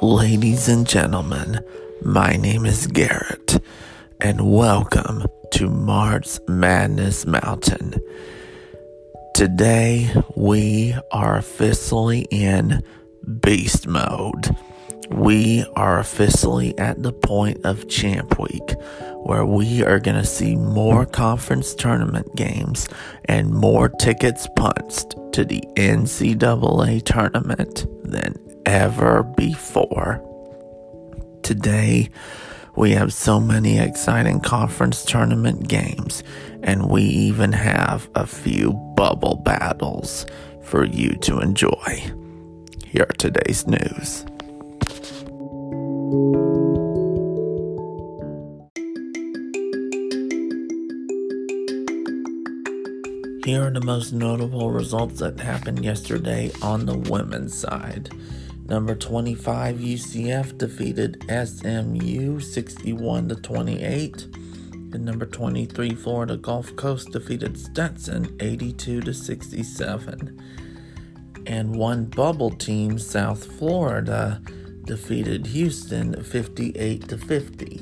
Ladies and gentlemen, my name is Garrett, and welcome to March Madness Mountain. Today, we are officially in beast mode. We are officially at the point of Champ Week where we are going to see more conference tournament games and more tickets punched to the NCAA tournament than ever before. Today, we have so many exciting conference tournament games, and we even have a few bubble battles for you to enjoy. Here are today's news. Here are the most notable results that happened yesterday on the women's side. Number 25 UCF defeated SMU 61 to 28. And number 23 Florida Gulf Coast defeated Stetson 82 to 67. And one bubble team, South Florida, defeated Houston 58 to 50.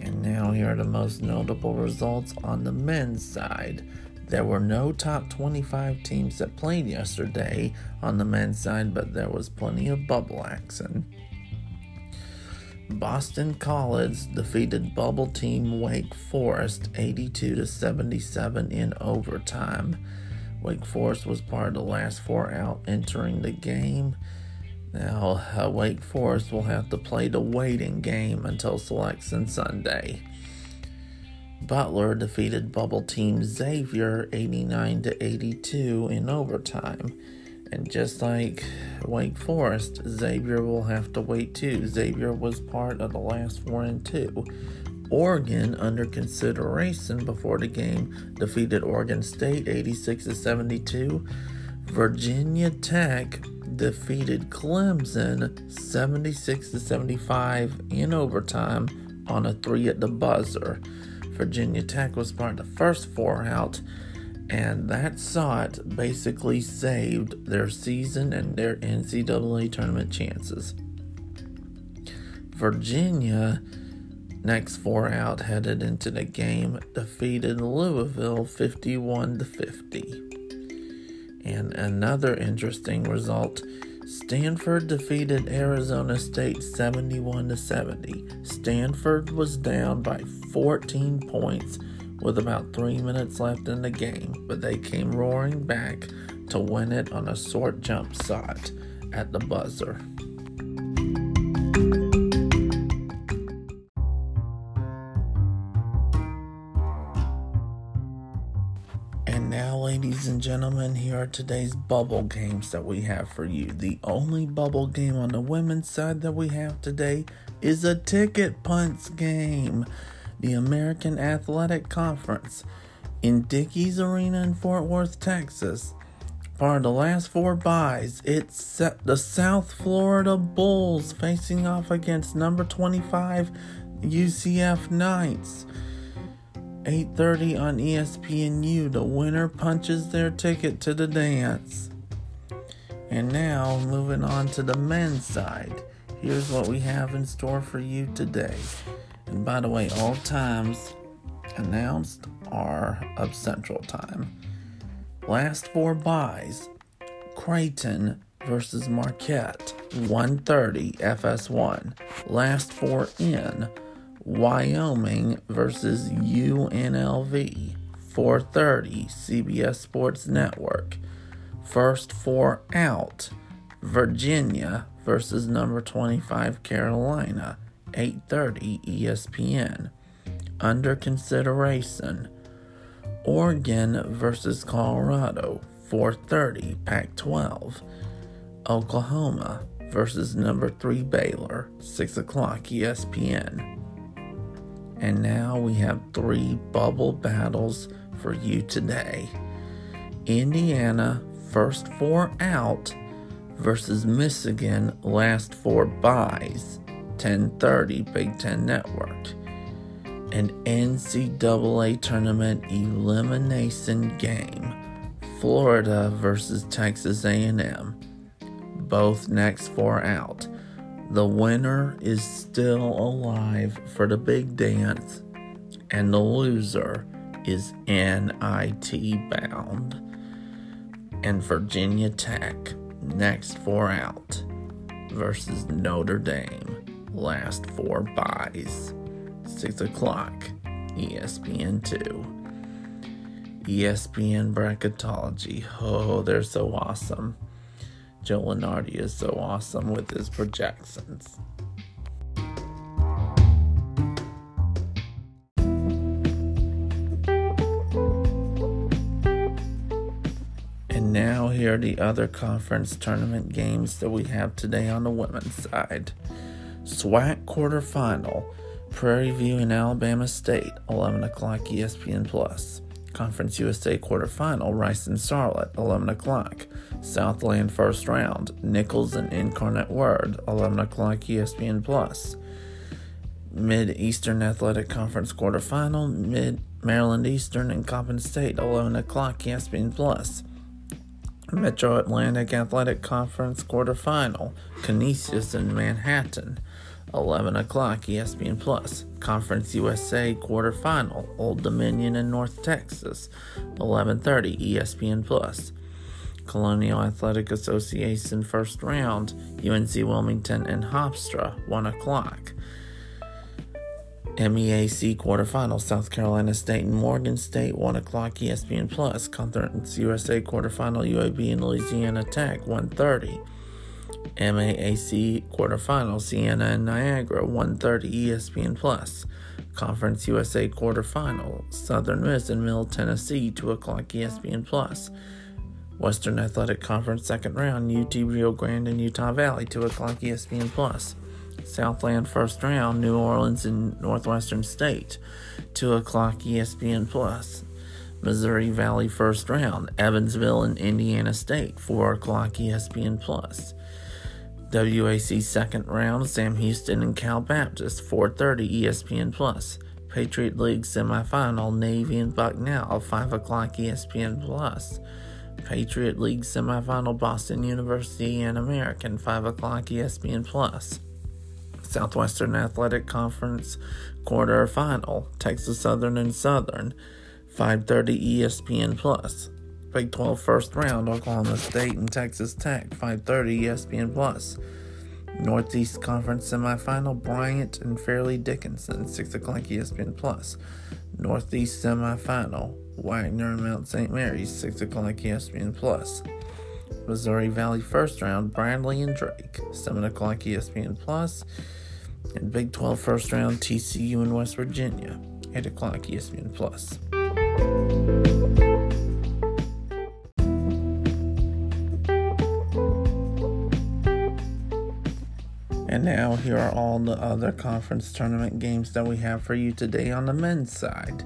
And now here are the most notable results on the men's side. There were no top 25 teams that played yesterday on the men's side, but there was plenty of bubble action. Boston College defeated bubble team Wake Forest 82 to 77 in overtime. Wake Forest was part of the last four out entering the game. Now, uh, Wake Forest will have to play the waiting game until selection Sunday. Butler defeated bubble team Xavier 89 to 82 in overtime. And just like Wake Forest, Xavier will have to wait too. Xavier was part of the last 4 and 2. Oregon, under consideration before the game, defeated Oregon State 86 to 72. Virginia Tech defeated Clemson 76 to 75 in overtime on a 3 at the buzzer. Virginia Tech was part of the first four out, and that it basically saved their season and their NCAA tournament chances. Virginia, next four out, headed into the game, defeated Louisville 51 to 50. And another interesting result Stanford defeated Arizona State 71 to 70. Stanford was down by 14 points with about 3 minutes left in the game, but they came roaring back to win it on a short jump shot at the buzzer. Gentlemen, here are today's bubble games that we have for you. The only bubble game on the women's side that we have today is a ticket punts game. The American Athletic Conference in Dickies Arena in Fort Worth, Texas. Of the last four byes, it's the South Florida Bulls facing off against number 25 UCF Knights. 8:30 on ESPNU. The winner punches their ticket to the dance. And now, moving on to the men's side. Here's what we have in store for you today. And by the way, all times announced are of Central Time. Last four byes. Creighton versus Marquette, 1:30 FS1. Last four in. Wyoming versus UNLV, 4:30 CBS Sports Network. First four out, Virginia versus number 25 Carolina, 8:30 ESPN. Under consideration, Oregon versus Colorado, 4:30 Pac-12. Oklahoma versus number 3 Baylor, 6 o'clock ESPN. And now we have three bubble battles for you today. Indiana, first four out, versus Michigan, last four byes, 1030 Big Ten Network. An NCAA tournament elimination game, Florida versus Texas A&M. Both next four out. The winner is still alive for the big dance, and the loser is NIT bound. And Virginia Tech, next four out, versus Notre Dame, last four byes. 6 o'clock, ESPN 2. ESPN bracketology. Oh, they're so awesome. Joe Lunardi is so awesome with his projections. And now, here are the other conference tournament games that we have today on the women's side. SWAC quarterfinal, Prairie View and Alabama State, 11 o'clock ESPN Plus. Conference USA quarterfinal, Rice and Charlotte, 11 o'clock. Southland first round, Nicholls and Incarnate Word, 11 o'clock ESPN Plus. Mid Eastern Athletic Conference quarterfinal, Mid Maryland Eastern and Coppin State, 11 o'clock ESPN Plus. Metro Atlantic Athletic Conference quarterfinal, Canisius and Manhattan, 11 o'clock ESPN Plus. Conference USA quarterfinal, Old Dominion and North Texas, 11:30 ESPN Plus. Colonial Athletic Association first round, UNC Wilmington and Hofstra, 1 o'clock. MEAC quarterfinal, South Carolina State and Morgan State, 1 o'clock ESPN Plus. Conference USA quarterfinal, UAB and Louisiana Tech, 1.30. MAAC quarterfinal, Siena and Niagara, 1.30 ESPN Plus. Conference USA quarterfinal, Southern Miss and Middle Tennessee, 2 o'clock ESPN Plus. Western Athletic Conference second round, UT Rio Grande and Utah Valley, 2 o'clock ESPN Plus. Southland first round, New Orleans and Northwestern State, 2 o'clock ESPN Plus. Missouri Valley first round, Evansville and Indiana State, 4 o'clock ESPN Plus. WAC second round, Sam Houston and Cal Baptist, 4:30 ESPN Plus. Patriot League semifinal, Navy and Bucknell, 5 o'clock ESPN Plus. Patriot League semifinal, Boston University and American, 5 o'clock ESPN Plus. Southwestern Athletic Conference quarterfinal, Texas Southern and Southern, 5:30 ESPN Plus. Big 12 first round, Oklahoma State and Texas Tech, 5:30 ESPN Plus. Northeast Conference semifinal, Bryant and Fairleigh Dickinson, 6 o'clock ESPN Plus. Northeast semifinal, Wagner and Mount St. Mary's, 6 o'clock ESPN Plus. Missouri Valley first round, Bradley and Drake, 7 o'clock ESPN Plus. And Big 12 first round, TCU and West Virginia, 8 o'clock ESPN Plus. And now, here are all the other conference tournament games that we have for you today on the men's side.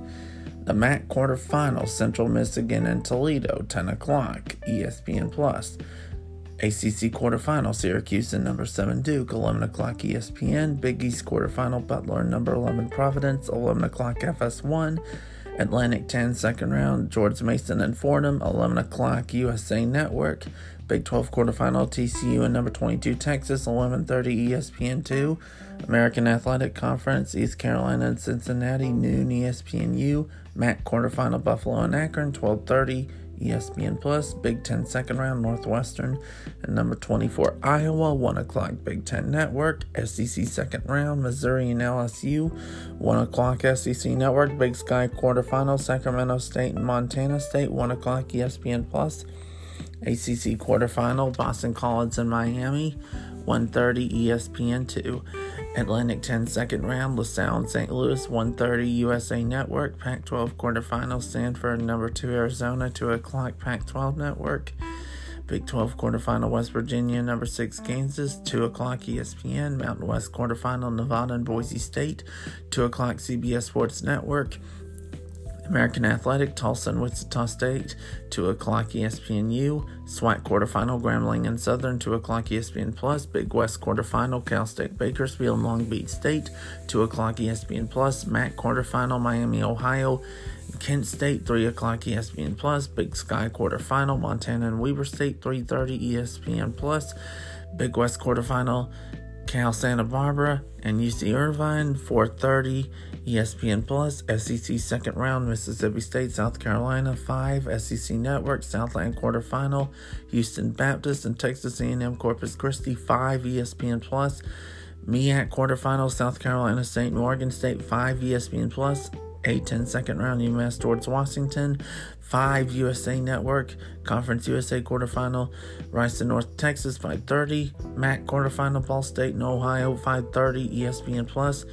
The MAC quarterfinals, Central Michigan and Toledo, 10 o'clock, ESPN Plus. ACC quarterfinal, Syracuse and number 7 Duke, 11 o'clock ESPN. Big East quarterfinal, Butler and number 11 Providence, 11 o'clock FS1. Atlantic 10 second round, George Mason and Fordham, 11 o'clock USA Network. Big 12 quarterfinal TCU and number 22 Texas 11:30 ESPN2 American Athletic Conference East Carolina and Cincinnati noon ESPNU MAC quarterfinal Buffalo and Akron 12:30 ESPN Plus Big 10 second round Northwestern and number 24 Iowa 1 o'clock Big 10 Network SEC second round Missouri and LSU 1 o'clock SEC Network Big Sky quarterfinal Sacramento State and Montana State 1 o'clock ESPN Plus ACC quarterfinal, Boston College and Miami, 1:30 ESPN 2. Atlantic 10 second round, LaSalle St. Louis, 130 USA Network. Pac 12 quarterfinal, Stanford number 2 Arizona, 2 o'clock Pac 12 Network. Big 12 quarterfinal, West Virginia, number 6 Kansas, 2 o'clock ESPN. Mountain West quarterfinal, Nevada and Boise State, 2 o'clock CBS Sports Network. American Athletic, Tulsa and Wichita State, 2 o'clock ESPNU, SWAC quarterfinal, Grambling and Southern, 2 o'clock ESPN Plus, Big West quarterfinal, Cal State Bakersfield, Long Beach State, 2 o'clock ESPN Plus, MAC quarterfinal, Miami, Ohio, Kent State, 3 o'clock ESPN Plus, Big Sky quarterfinal, Montana and Weber State, 3.30 ESPN Plus, Big West quarterfinal, Cal Santa Barbara and UC Irvine, 4:30 ESPN Plus, SEC second round, Mississippi State, South Carolina, 5 SEC Network, Southland quarterfinal, Houston Baptist and Texas A&M Corpus Christi, 5 ESPN Plus, MEAC quarterfinal, South Carolina State, Morgan State, 5 ESPN Plus, A10 second round, UMass towards Washington, 5 USA Network, Conference USA quarterfinal, Rice to North Texas 530, MAC quarterfinal, Ball State and Ohio 530, ESPN Plus,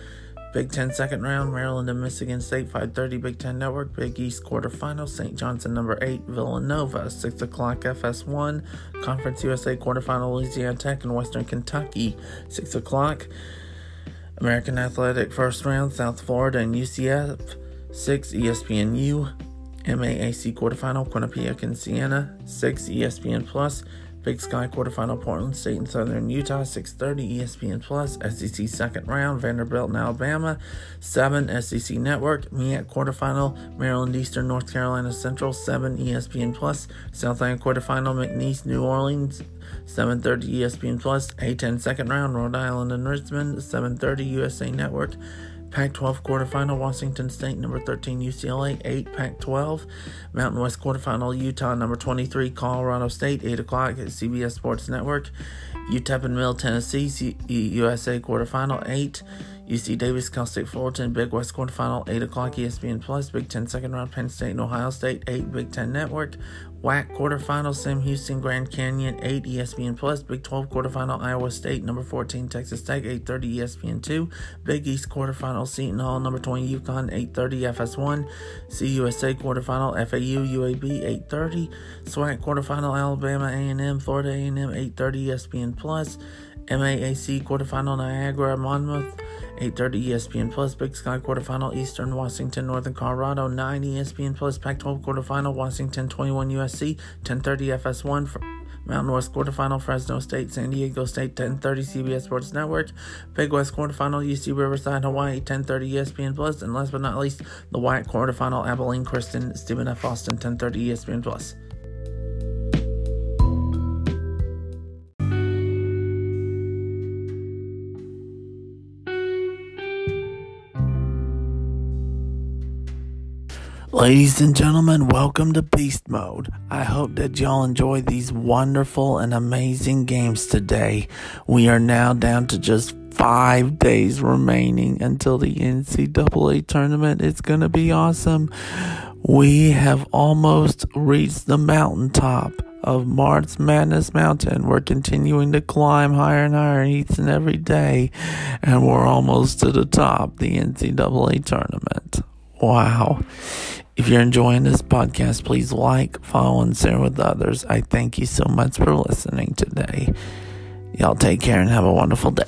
Big Ten second round, Maryland and Michigan State 530, Big Ten Network, Big East quarterfinal, St. Johnson number 8, Villanova 6 o'clock, FS1, Conference USA quarterfinal, Louisiana Tech and Western Kentucky 6 o'clock, American Athletic first round, South Florida and UCF 6, ESPNU, MAAC quarterfinal, Quinnipiac and Siena, 6 ESPN Plus, Big Sky quarterfinal, Portland State and Southern Utah, 6:30 ESPN Plus, SEC second round, Vanderbilt and Alabama, 7 SEC Network, MEAC quarterfinal, Maryland Eastern, North Carolina Central, 7 ESPN Plus, Southland quarterfinal, McNeese, New Orleans, 7:30 ESPN Plus, A10 second round, Rhode Island and Richmond, 7:30 USA Network. Pac 12 quarterfinal, Washington State, number 13, UCLA, 8, Pac 12. Mountain West quarterfinal, Utah, number 23, Colorado State, 8 o'clock at CBS Sports Network. UTEP and Middle Tennessee, C- USA quarterfinal, 8. UC Davis, Cal State Fullerton, Big West quarterfinal, 8 o'clock ESPN Plus, Big Ten second round, Penn State and Ohio State, 8 Big Ten Network, WAC quarterfinal, Sam Houston, Grand Canyon, 8 ESPN Plus, Big 12 quarterfinal, Iowa State, number 14, Texas Tech, 8.30 ESPN 2, Big East quarterfinal, Seton Hall, number 20, UConn, 8.30 FS1, CUSA quarterfinal, FAU, UAB, 8.30, SWAC quarterfinal, Alabama, A&M, Florida A&M, 8.30 ESPN Plus, MAAC quarterfinal, Niagara, Monmouth, 8.30 ESPN Plus, Big Sky quarterfinal, Eastern Washington, Northern Colorado, 9 ESPN Plus, Pac-12 quarterfinal, Washington, 21 USC, 10.30 FS1, for Mountain West quarterfinal, Fresno State, San Diego State, 10.30 CBS Sports Network, Big West quarterfinal, UC Riverside, Hawaii, 10.30 ESPN Plus, and last but not least, the White quarterfinal, Abilene Christian, Stephen F. Austin, 10.30 ESPN Plus. Ladies and gentlemen, welcome to Beast Mode. I hope that y'all enjoy these wonderful and amazing games today. We are now down to just five days remaining until the NCAA tournament. It's going to be awesome. We have almost reached the mountaintop of March Madness Mountain. We're continuing to climb higher and higher each and every day, and we're almost to the top, the NCAA tournament. Wow. If you're enjoying this podcast, please like, follow, and share with others. I thank you so much for listening today. Y'all take care and have a wonderful day.